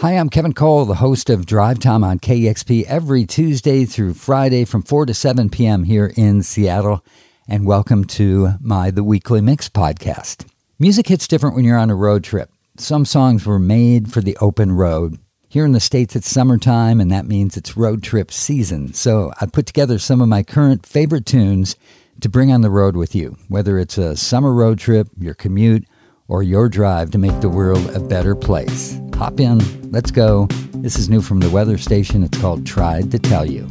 Hi, I'm Kevin Cole, the host of Drive Time on KEXP every Tuesday through Friday from 4 to 7 p.m. here in Seattle. And welcome to my The Weekly Mix podcast. Music hits different when you're on a road trip. Some songs were made for the open road. Here in the States, it's summertime, and that means it's road trip season. So I put together some of my current favorite tunes to bring on the road with you, whether it's a summer road trip, your commute, or your drive to make the world a better place. Hop in, let's go. This is new from the weather station. It's called Tried to Tell You.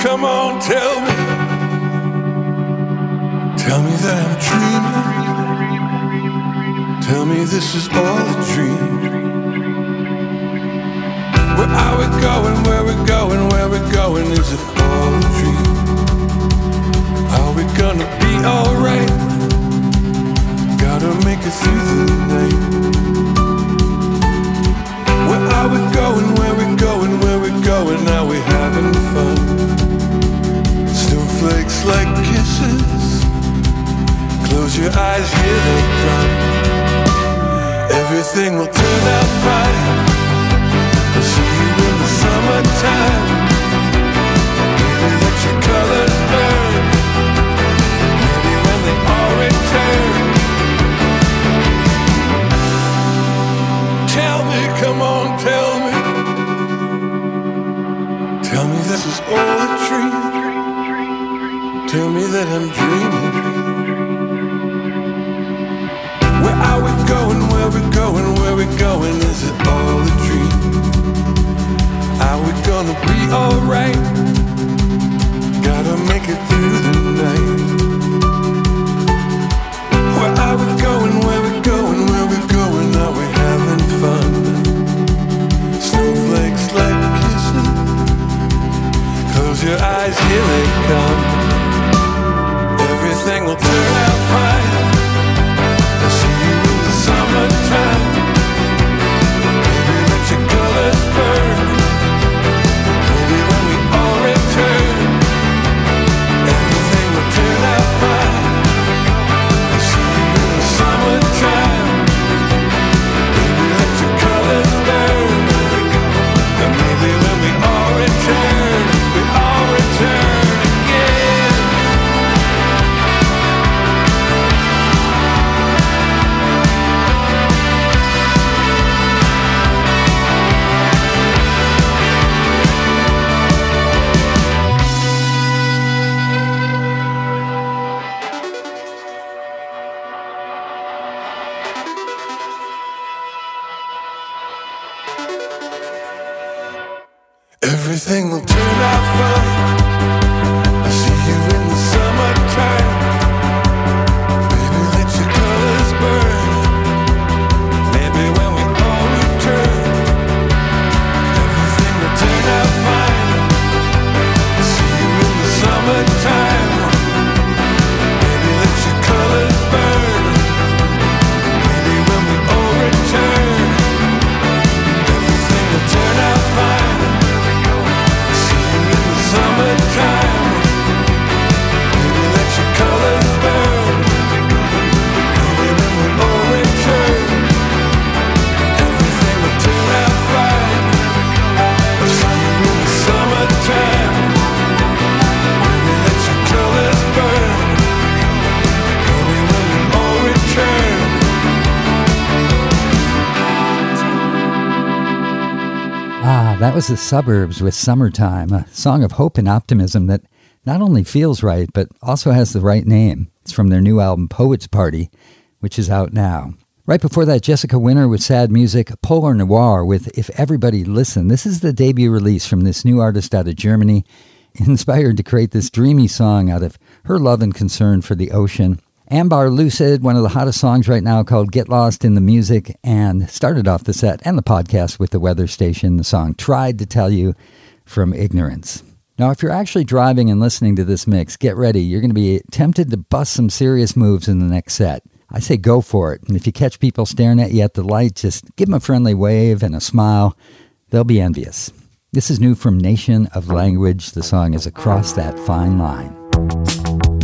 Come on, tell me. Tell me that I'm dreaming. Tell me this is all a dream. Where are we going? Where we going? Where we going? Is it all a dream? Are we gonna be alright? Gotta make it through the night. Where are we going? Where we going? Where we going? Are we having fun? Snowflakes like kisses. Close your eyes, hear they come. Everything will turn out fine. I'll see you in the summertime. Maybe let your colors burn. Maybe when they all return. Tell me, come on, tell me. Tell me this is all a dream. Tell me that I'm dreaming. Where are we going? Where we going? Where we going? Is it all a dream? Are we gonna be alright? Gotta make it through the night. Where are we going? Where we going? Where we going? Are we having fun? Snowflakes like kisses. Close your eyes, here they come. Colors was the suburbs with Summertime, a song of hope and optimism that not only feels right, but also has the right name. It's from their new album, Poets Party, which is out now. Right before that, Jessica Winter with Sad Music, Polar Noir with If Everybody Listen. This is the debut release from this new artist out of Germany, inspired to create this dreamy song out of her love and concern for the ocean. Ambar Lucid, one of the hottest songs right now called Get Lost in the Music, and started off the set and the podcast with the weather station, the song Tried to Tell You from Ignorance. Now, if you're actually driving and listening to this mix, get ready. You're going to be tempted to bust some serious moves in the next set. I say go for it. And if you catch people staring at you at the light, just give them a friendly wave and a smile. They'll be envious. This is new from Nation of Language. The song is Across That Fine Line.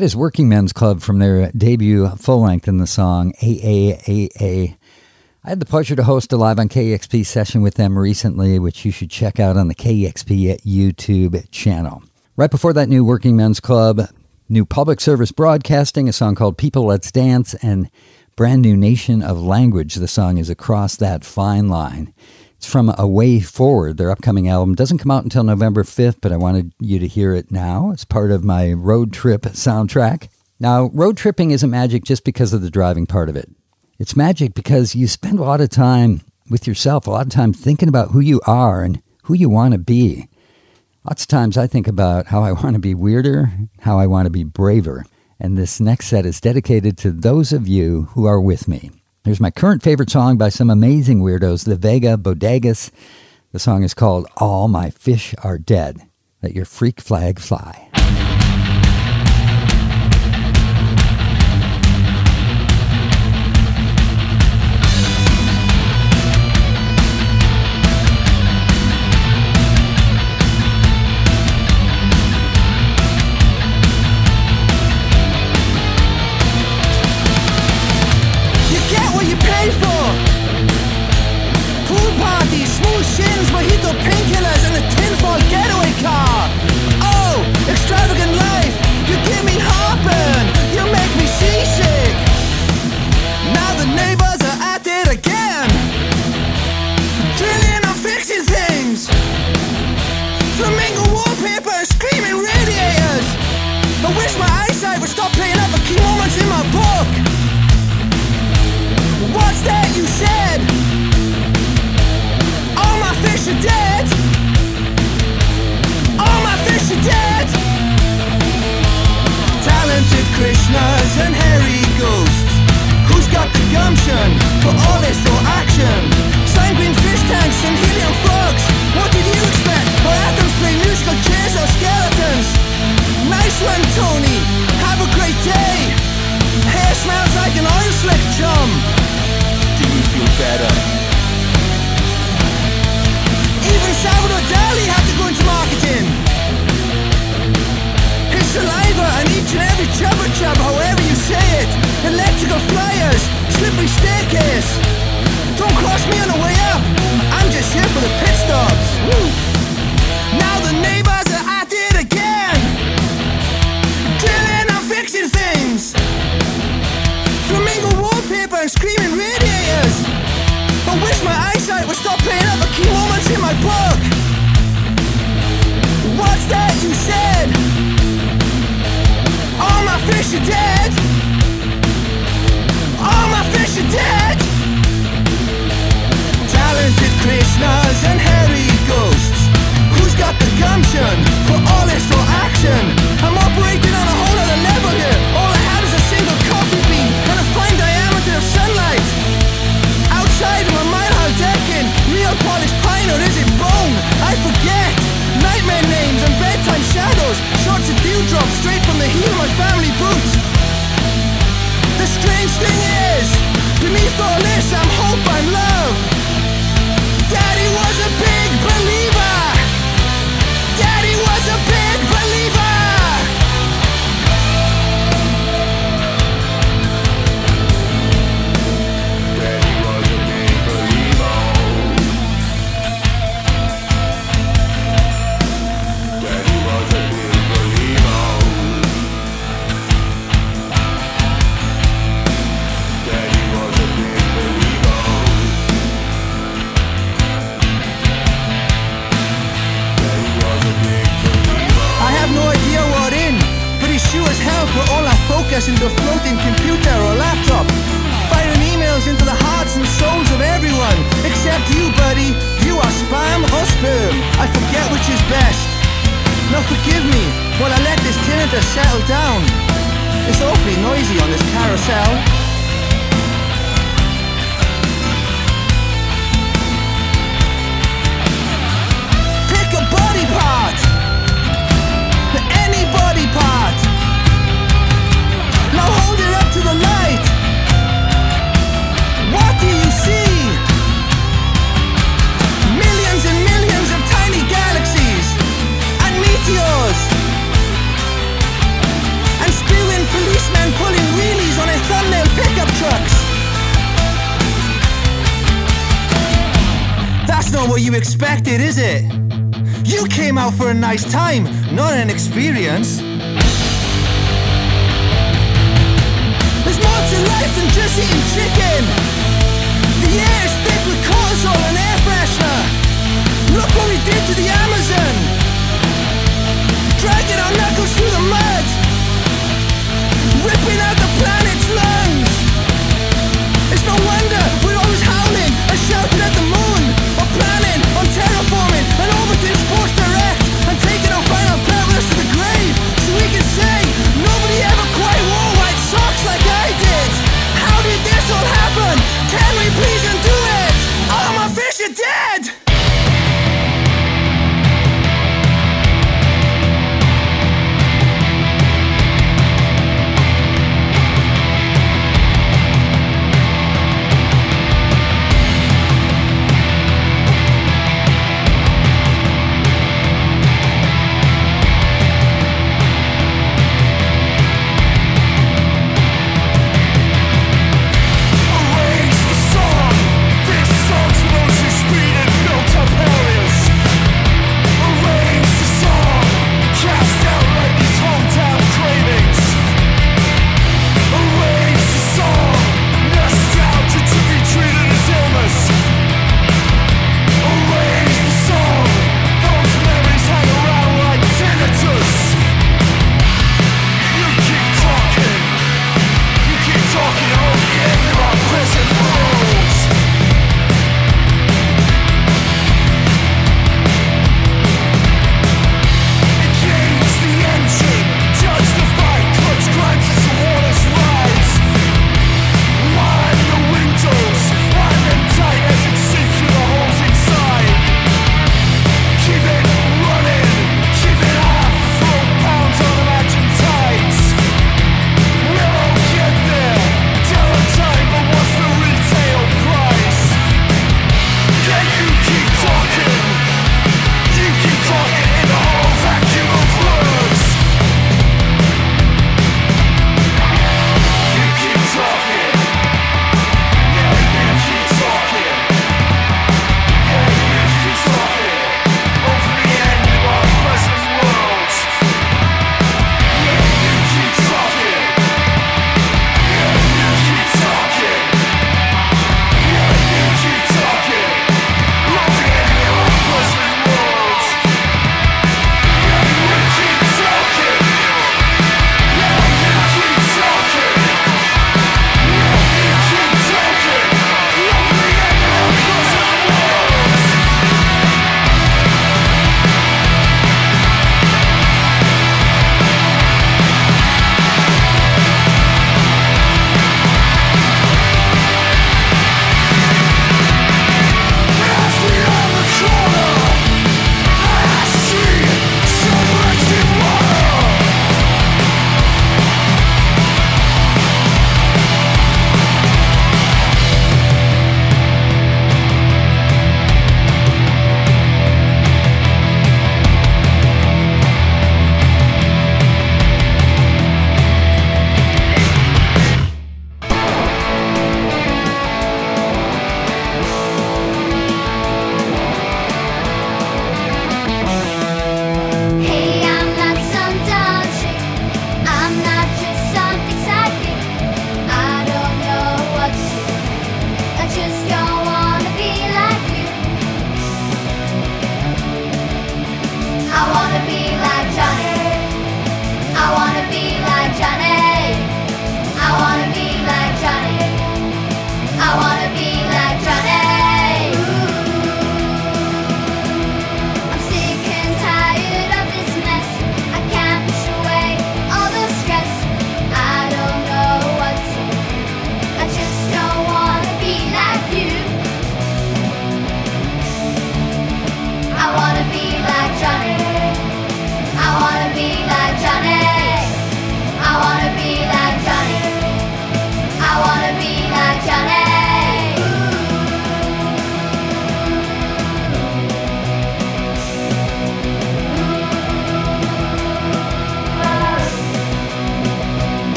That is Working Men's Club from their debut full length in the song AAAA. I had the pleasure to host a live on KEXP session with them recently, which you should check out on the KEXP YouTube channel. Right before that, new Working Men's Club, new public service broadcasting, a song called People Let's Dance, and brand new Nation of Language. The song is Across That Fine Line. It's from A Way Forward, their upcoming album. Doesn't come out until November 5th, but I wanted you to hear it now. It's part of my road trip soundtrack. Now, road tripping isn't magic just because of the driving part of it. It's magic because you spend a lot of time with yourself, a lot of time thinking about who you are and who you want to be. Lots of times I think about how I want to be weirder, how I want to be braver. And this next set is dedicated to those of you who are with me. Here's my current favorite song by some amazing weirdos, the Vega Bodegas. The song is called All My Fish Are Dead. Let your freak flag fly.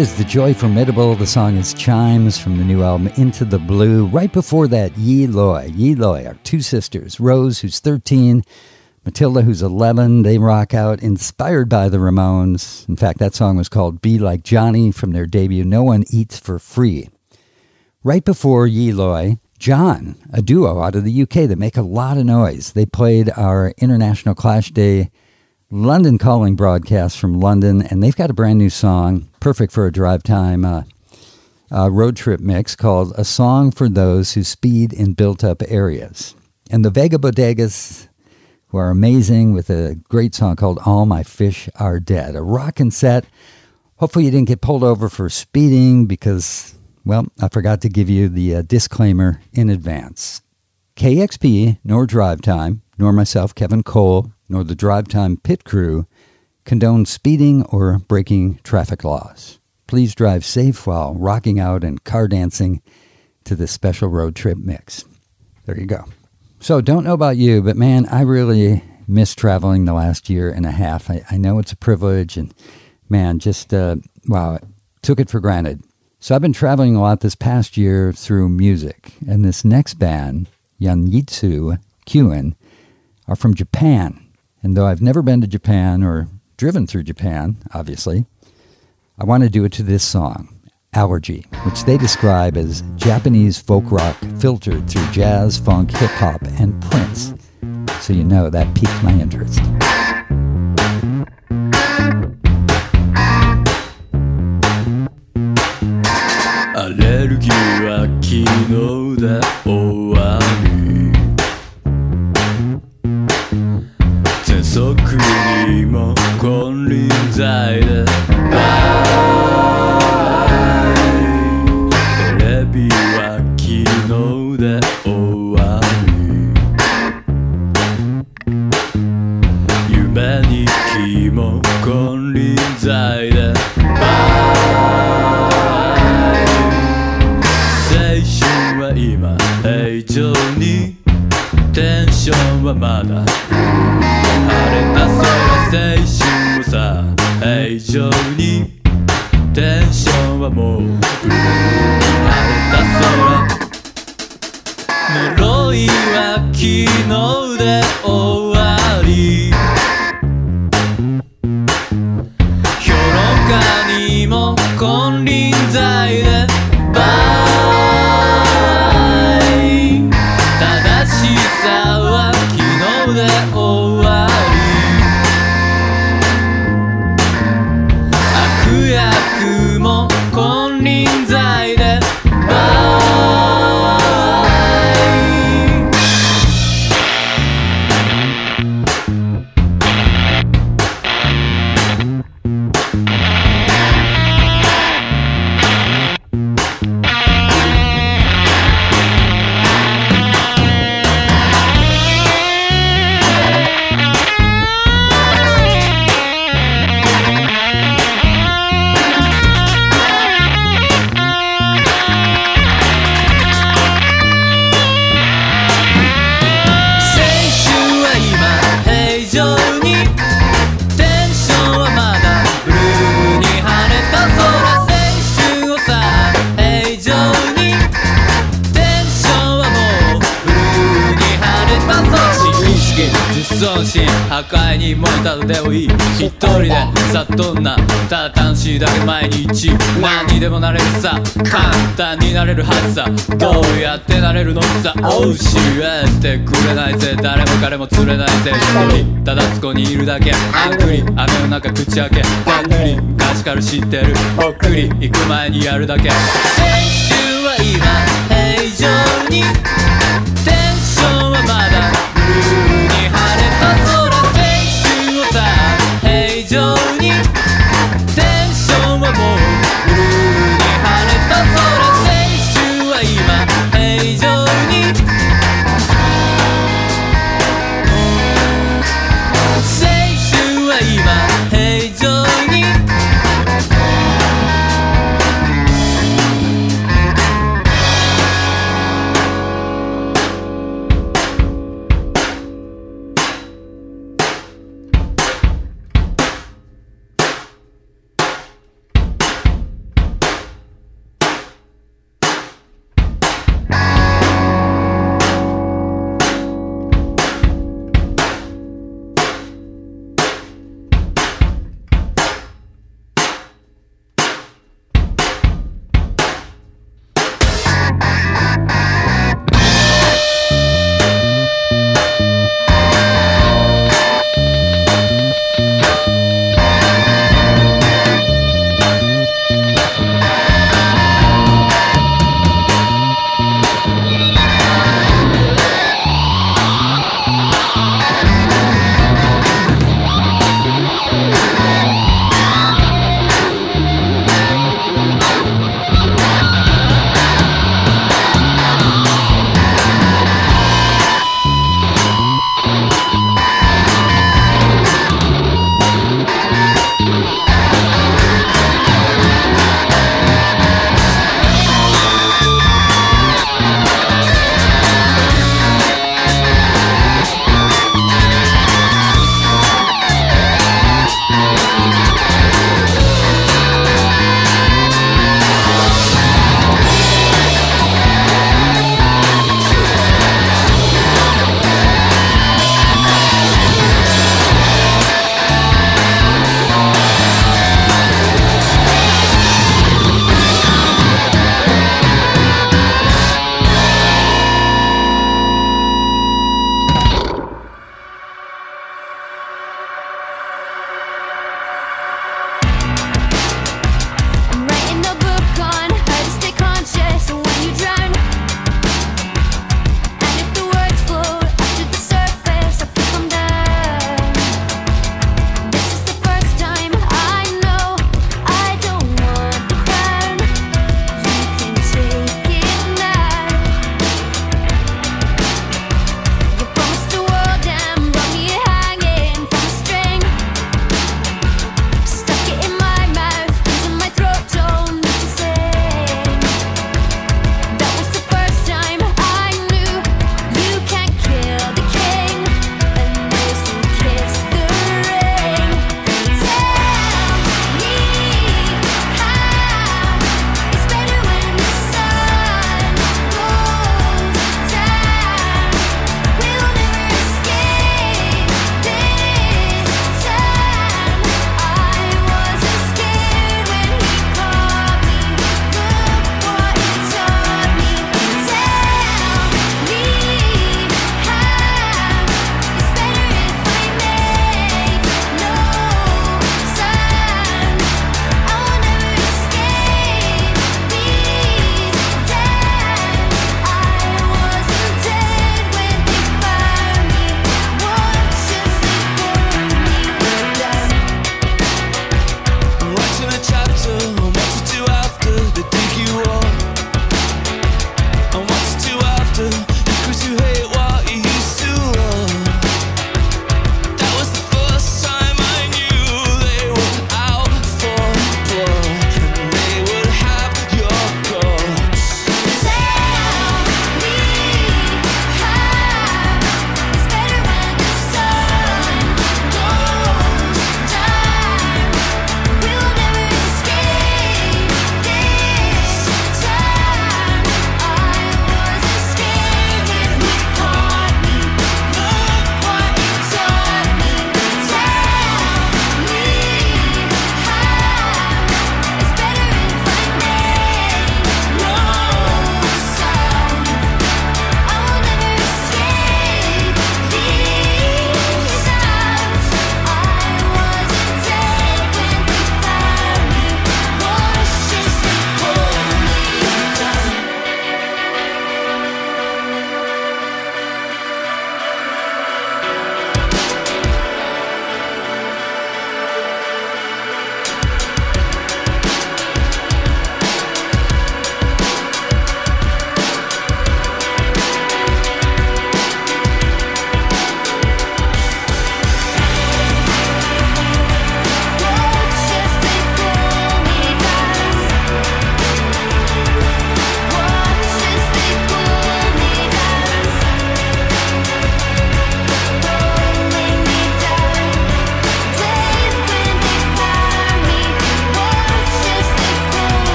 Is The Joy Formidable. The song is Chimes from the new album Into the Blue. Right before that, Yee Loi. Yee Loi are two sisters. Rose, who's 13, Matilda, who's 11. They rock out inspired by the Ramones. In fact, that song was called Be Like Johnny from their debut No One Eats for Free. Right before Yee Loi, John, a duo out of the UK that make a lot of noise. They played our International Clash Day London Calling broadcast from London, and they've got a brand new song, perfect for a drive time uh, uh, road trip mix called A Song for Those Who Speed in Built Up Areas. And the Vega Bodegas, who are amazing with a great song called All My Fish Are Dead. A rockin' set. Hopefully, you didn't get pulled over for speeding because, well, I forgot to give you the uh, disclaimer in advance. KEXP, nor Drive Time, nor myself, Kevin Cole, nor the Drive Time pit crew condone speeding or breaking traffic laws. Please drive safe while rocking out and car dancing to this special road trip mix. There you go. So, don't know about you, but man, I really miss traveling the last year and a half. I, I know it's a privilege, and man, just, uh, wow, took it for granted. So, I've been traveling a lot this past year through music, and this next band, Honjitsu Kyuen, are from Japan. And though I've never been to Japan or driven through Japan, obviously, I want to do it to this song, Allergy, which they describe as Japanese folk rock filtered through jazz, funk, hip hop, and Prince. So you know that piqued my interest. ア輪際でバイテレビは昨日で終わり夢に気も金輪際で青春は今平常にテンションはまだ晴れた空青春をさ愛情にテンションはもう晴れた空呪いは昨日で終わりに燃えたのでもいい。一人でさっとんなただ楽しいだけ毎日何にでもなれるさ簡単になれるはずさどうやってなれるのさおうしえてくれないぜ誰も彼も釣れないぜただそこにい。るだけあんぐり雨の中口開けばんぐり昔から知ってるほっくり行く前にやるだけ青春は今平常に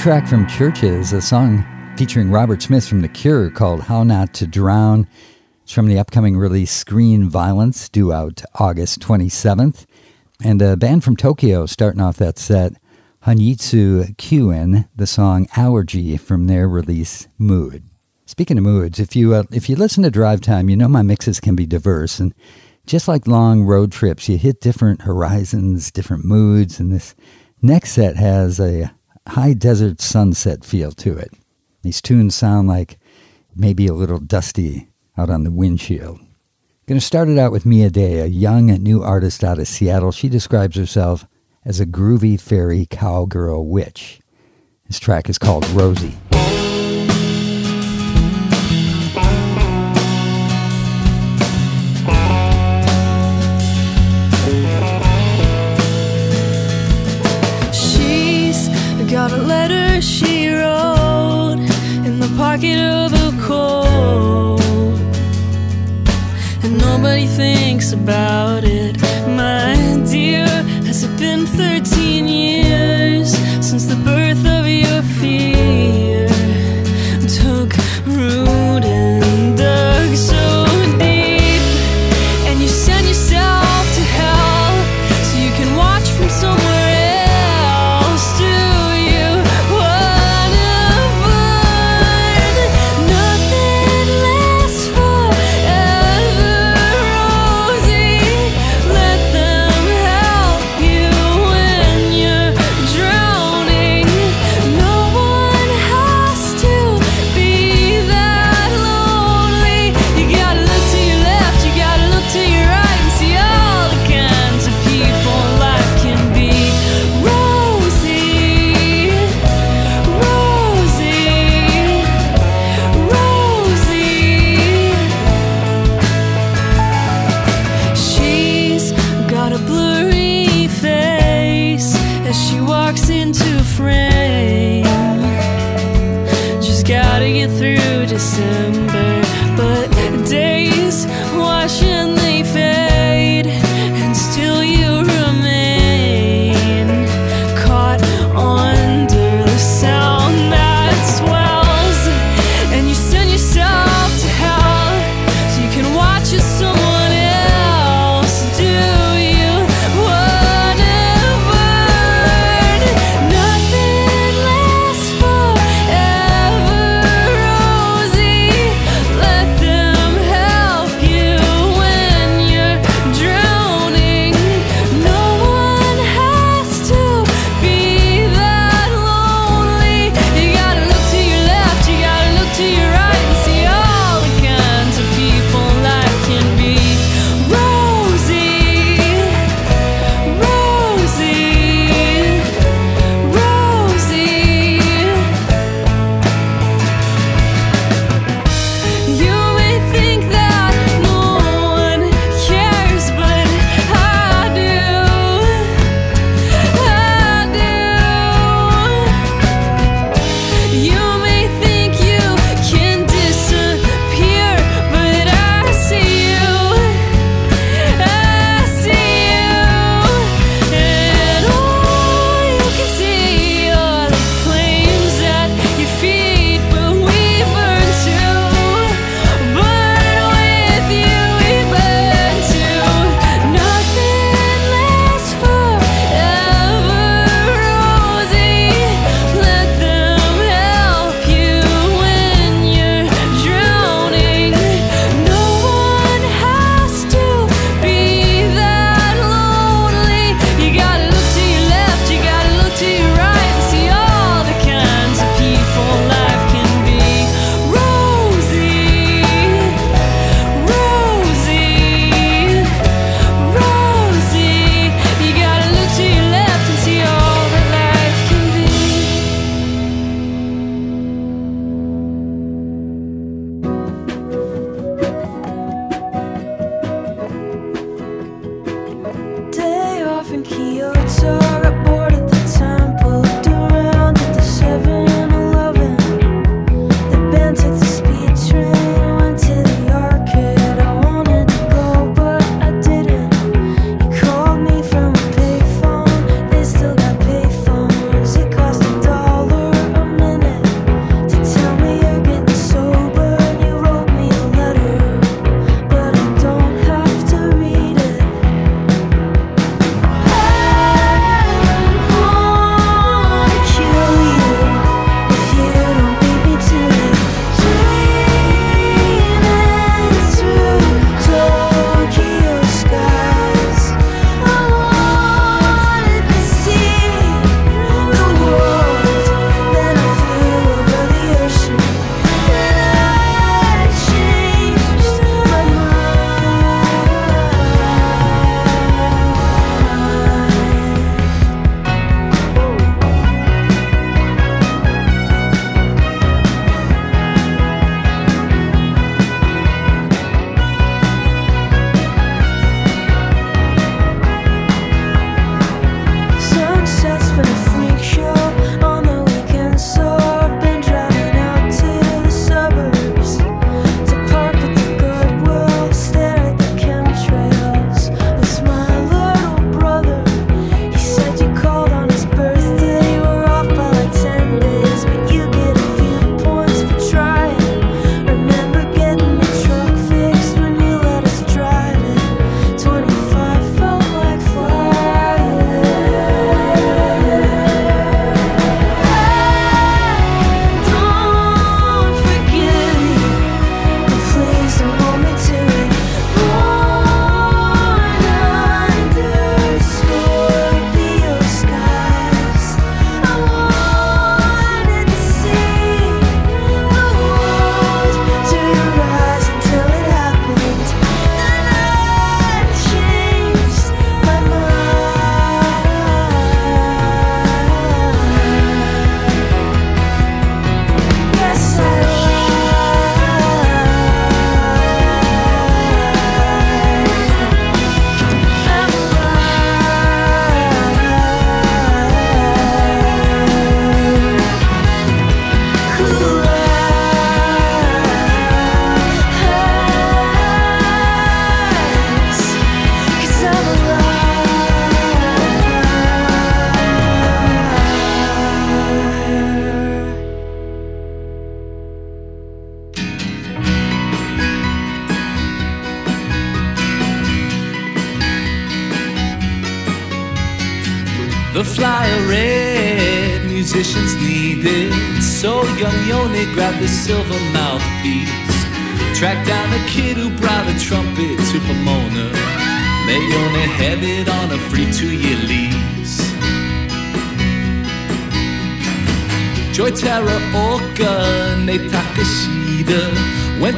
track from CHVRCHES, a song featuring Robert Smith from The Cure called How Not to Drown. It's from the upcoming release Screen Violence, due out August 27th. And a band from Tokyo starting off that set, Honjitsu Kyuen, the song Allergy from their release Mood. Speaking of moods, if you uh, if you listen to Drive Time, you know my mixes can be diverse and just like long road trips, you hit different horizons, different moods, and this next set has a high desert sunset feel to it. These tunes sound like maybe a little dusty out on the windshield. Going to start it out with Mia Day, a young and new artist out of Seattle. She describes herself as a groovy fairy cowgirl witch. This track is called Rosie. Pocket of a coat. And nobody thinks about it, my dear. Has it been 13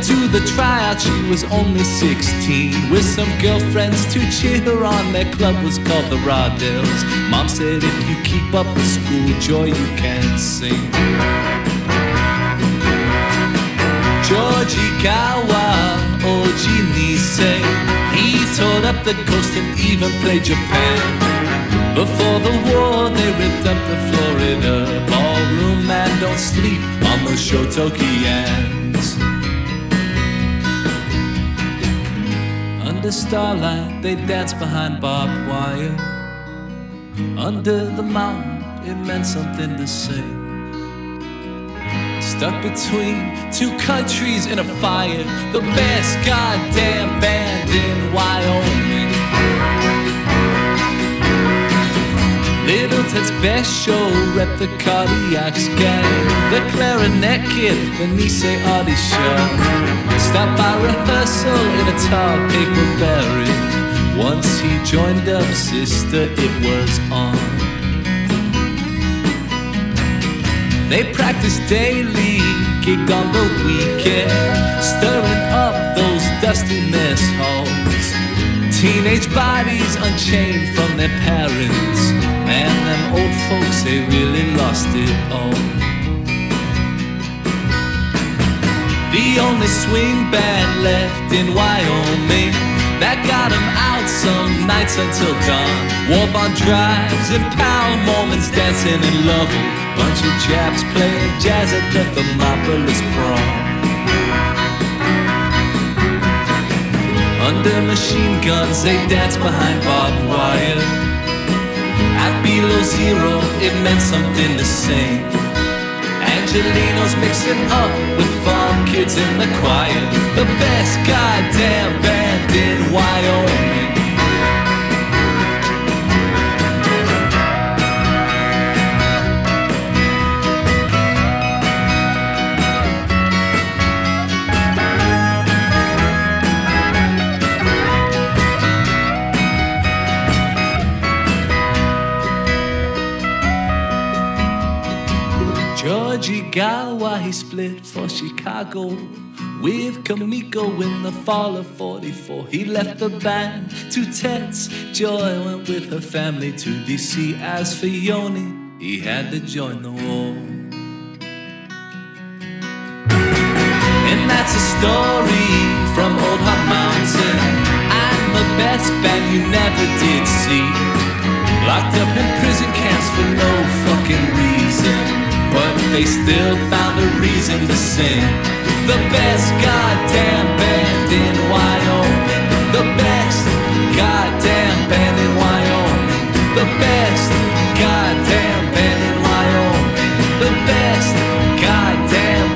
to the tryout, she was only 16 With some girlfriends to cheer her on Their club was called the Rawdells Mom said if you keep up with school, Joy, you can sing. George Igawa, Oji Nisei He toured up the coast and even played Japan. Before the war, they ripped up the Florida ballroom and don't sleep on the Shotokians. Under starlight, they dance behind barbed wire. Under the mountain, it meant something to say. Stuck between two countries in a fire, the best goddamn band in Wyoming. Littleton's best show rep the Cardiacs gang. The clarinet kid, the Nisei Audi show. By rehearsal in a tar paper barrel. Once he joined up, sister, it was on. They practice daily, gigged on the weekend, stirring up those dusty mess halls. Teenage bodies unchained from their parents, old folks, they really lost it all. The only swing band left in Wyoming that got 'em out some nights until dawn. Warp on drives and pound Mormons dancing and loving. Bunch of Japs playing jazz at the Thermopolis prom. Under machine guns, they dance behind barbed wire. Below zero, it meant something to sing. Angelinos mixing up with farm kids in the choir. The best goddamn band in Wyoming. George Igawa, he split for Chicago with Kamiko in the fall of 44. He left the band to Tets. Joy went with her family to DC. As for Yoni, he had to join the war. And that's a story from Old Heart Mountain. I'm the best band you never did see. Locked up in prison camps for no fucking reason. But they still found a reason to sing. The best goddamn band in Wyoming. The best goddamn band in Wyoming. The best goddamn band in Wyoming. The best goddamn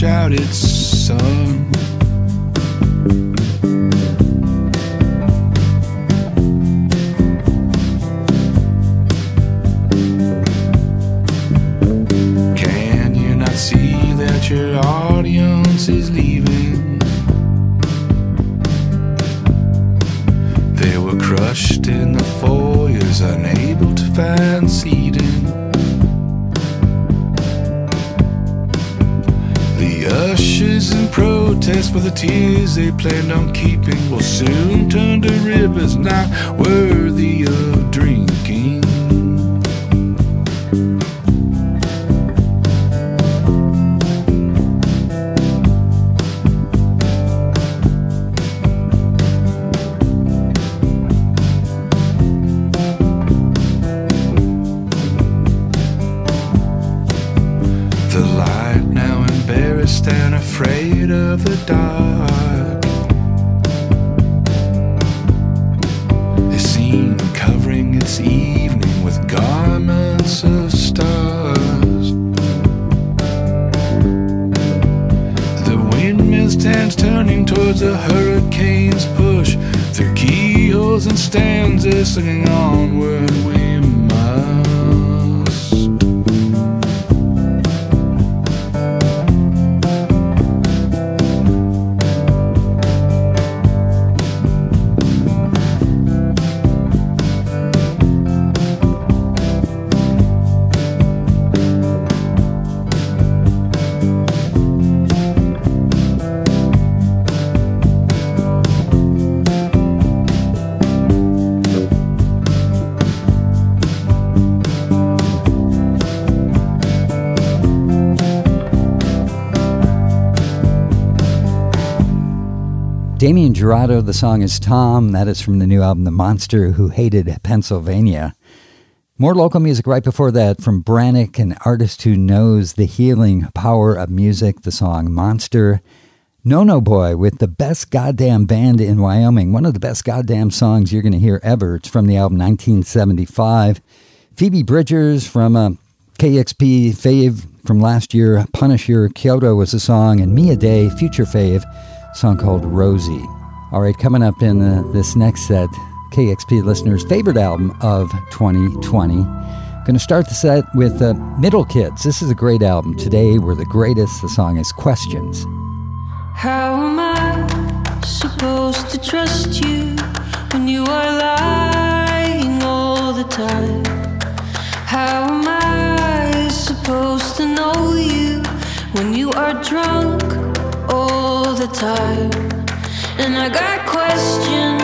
punch out Damien Jurado, the song is Tom. That is from the new album The Monster Who Hated Pennsylvania. More local music right before that from Branik, an artist who knows the healing power of music, the song Monster. No No Boy with the best goddamn band in Wyoming. One of the best goddamn songs you're going to hear ever. It's from the album 1975. Phoebe Bridgers from uh, a KEXP fave from last year, Punisher Kyoto was a song, and Mia Day, future fave, song called Rosie. All right, coming up in uh, this next set, KEXP listeners' favorite album of 2020. Going to start the set with uh, Middle Kids. This is a great album. Today, we're the greatest. The song is Questions. How am I supposed to trust you when you are lying all the time? How am I supposed to know you when you are drunk the time? And I got questions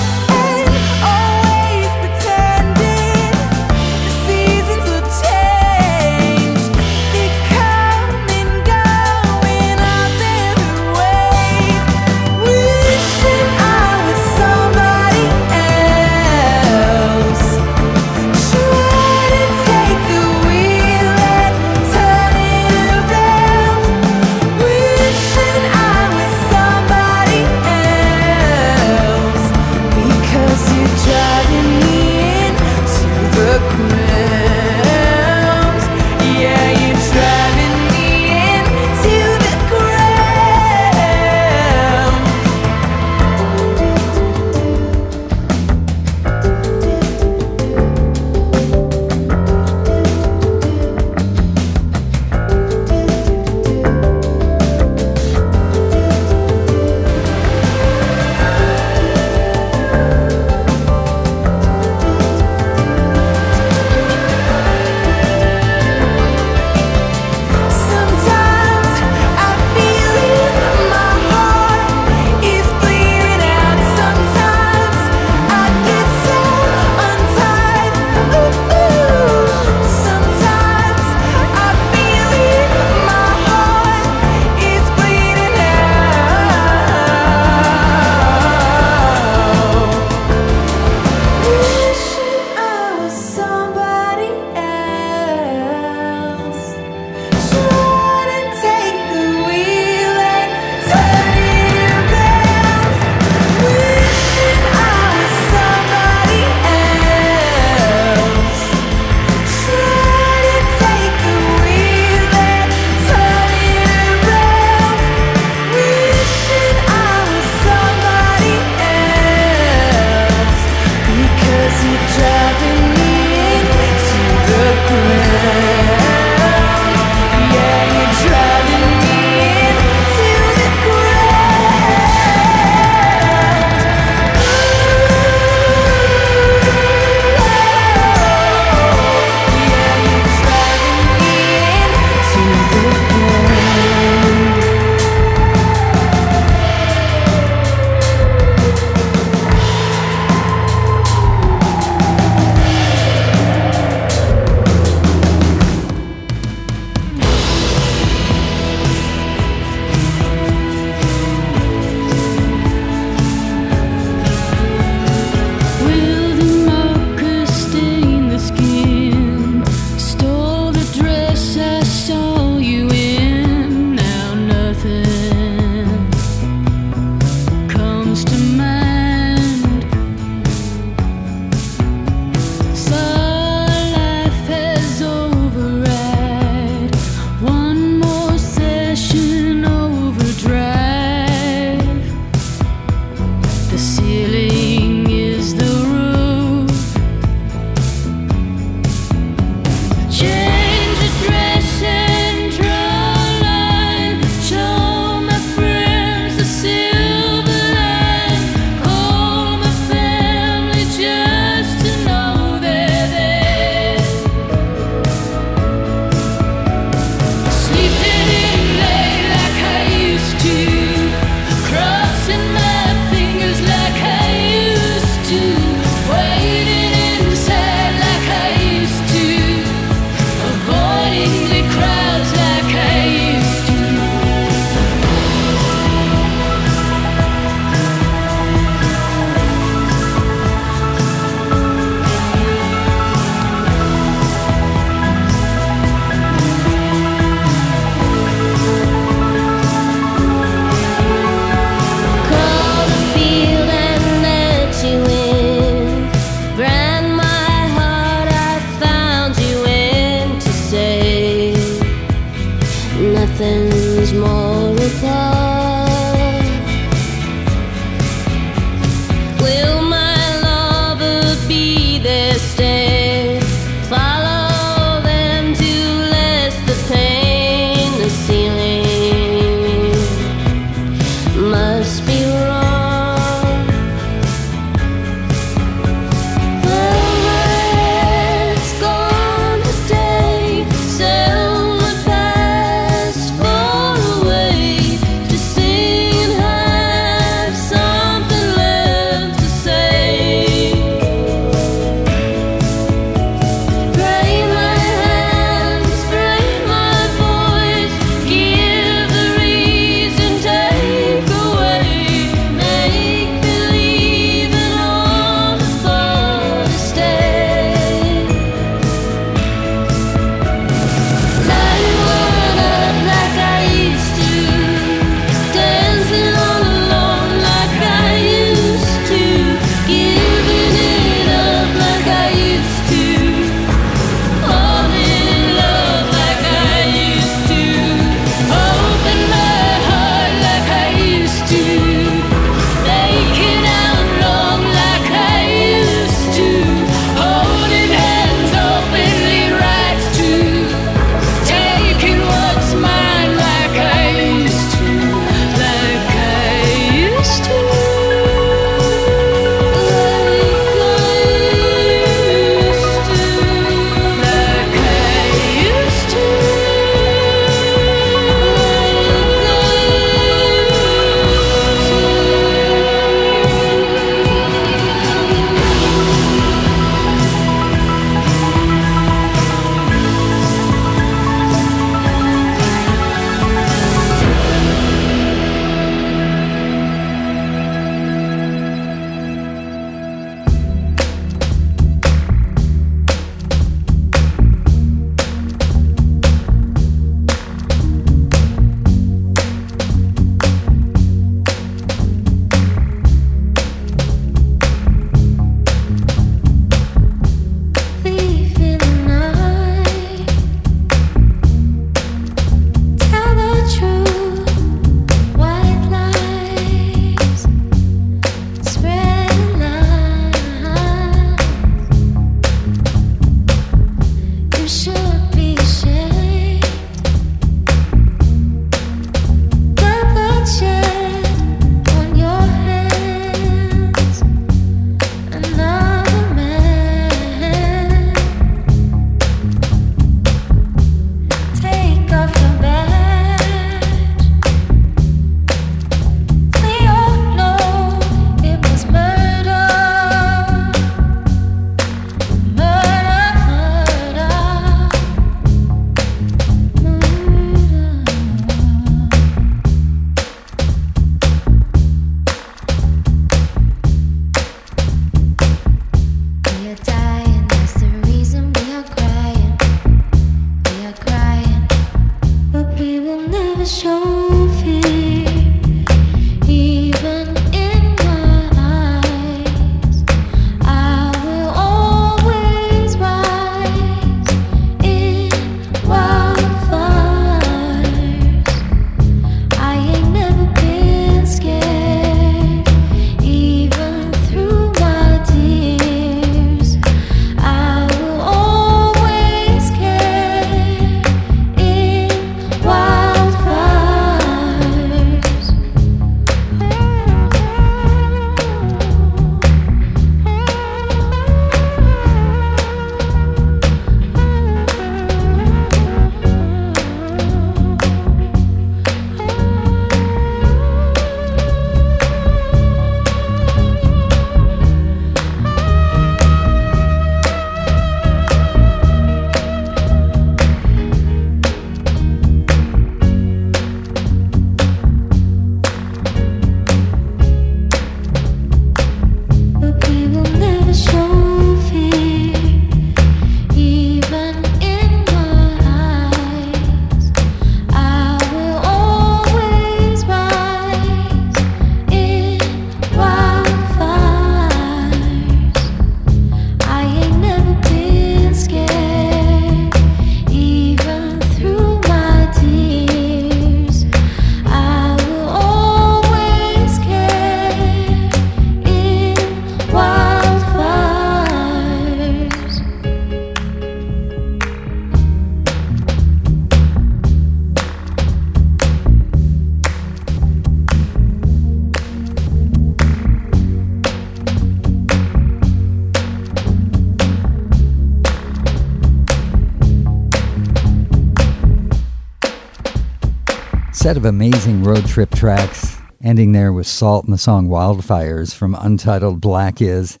set of amazing road trip tracks, ending there with SAULT and the song Wildfires from Untitled Black Is.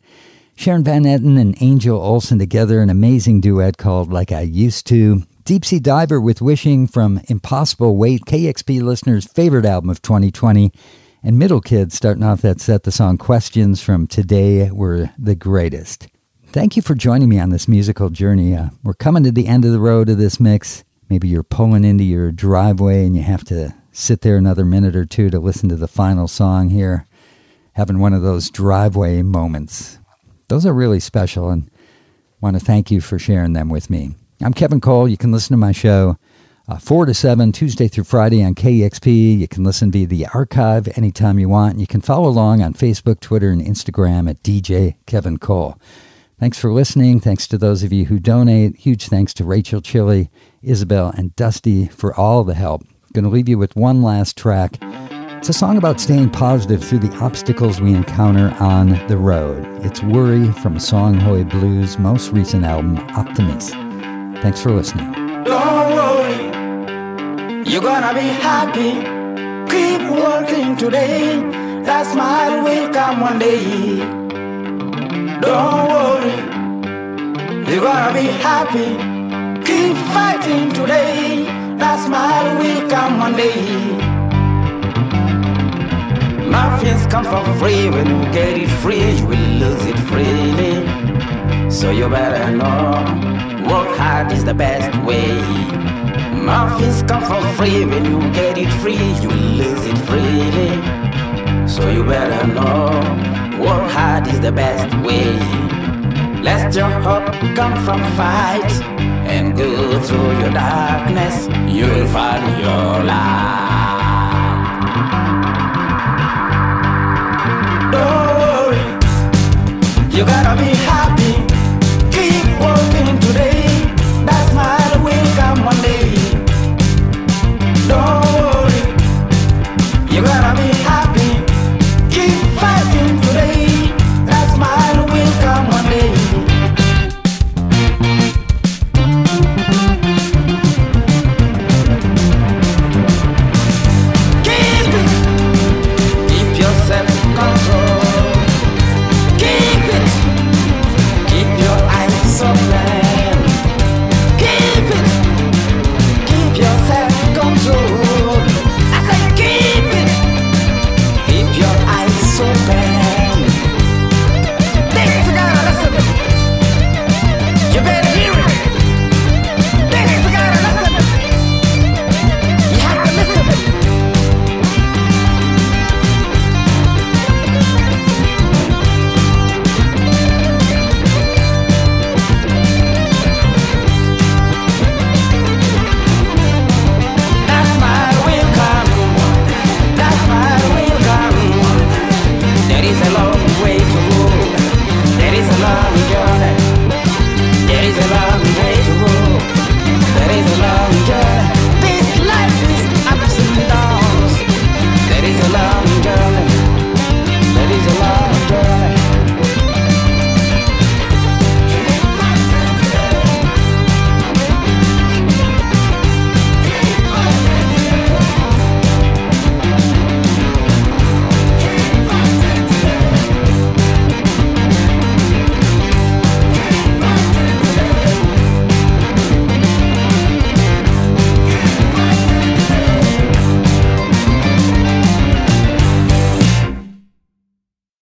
Sharon Van Etten and Angel Olsen together, an amazing duet called Like I Used to. Deep Sea Diver with Wishing from Impossible Weight, KEXP listeners' favorite album of 2020. And Middle Kids starting off that set, the song Questions from Today We're the Greatest. Thank you for joining me on this musical journey. Uh, we're coming to the end of the road of this mix. Maybe you're pulling into your driveway and you have to sit there another minute or two to listen to the final song here. Having one of those driveway moments. Those are really special and want to thank you for sharing them with me. I'm Kevin Cole. You can listen to my show uh, 4 to 7, Tuesday through Friday on KEXP. You can listen via the archive anytime you want. You can follow along on Facebook, Twitter, and Instagram at DJ Kevin Cole. Thanks for listening. Thanks to those of you who donate. Huge thanks to Rachel Chili, Isabel, and Dusty for all the help. Going to leave you with one last track. It's a song about staying positive through the obstacles we encounter on the road. It's Worry from Songhoy Blues' most recent album, Optimist. Thanks for listening. Don't worry, you're gonna be happy. Keep working today. That smile will come one day. Don't worry, you're gonna be happy. Keep fighting today. That smile will come one day. Muffins come for free. When you get it free, you will lose it freely. So you better know, work hard is the best way. Muffins come for free. When you get it free, you will lose it freely. So you better know, work hard is the best way. Let your hope come from fight and go through your darkness. You'll find your light. Don't worry, you gotta be happy.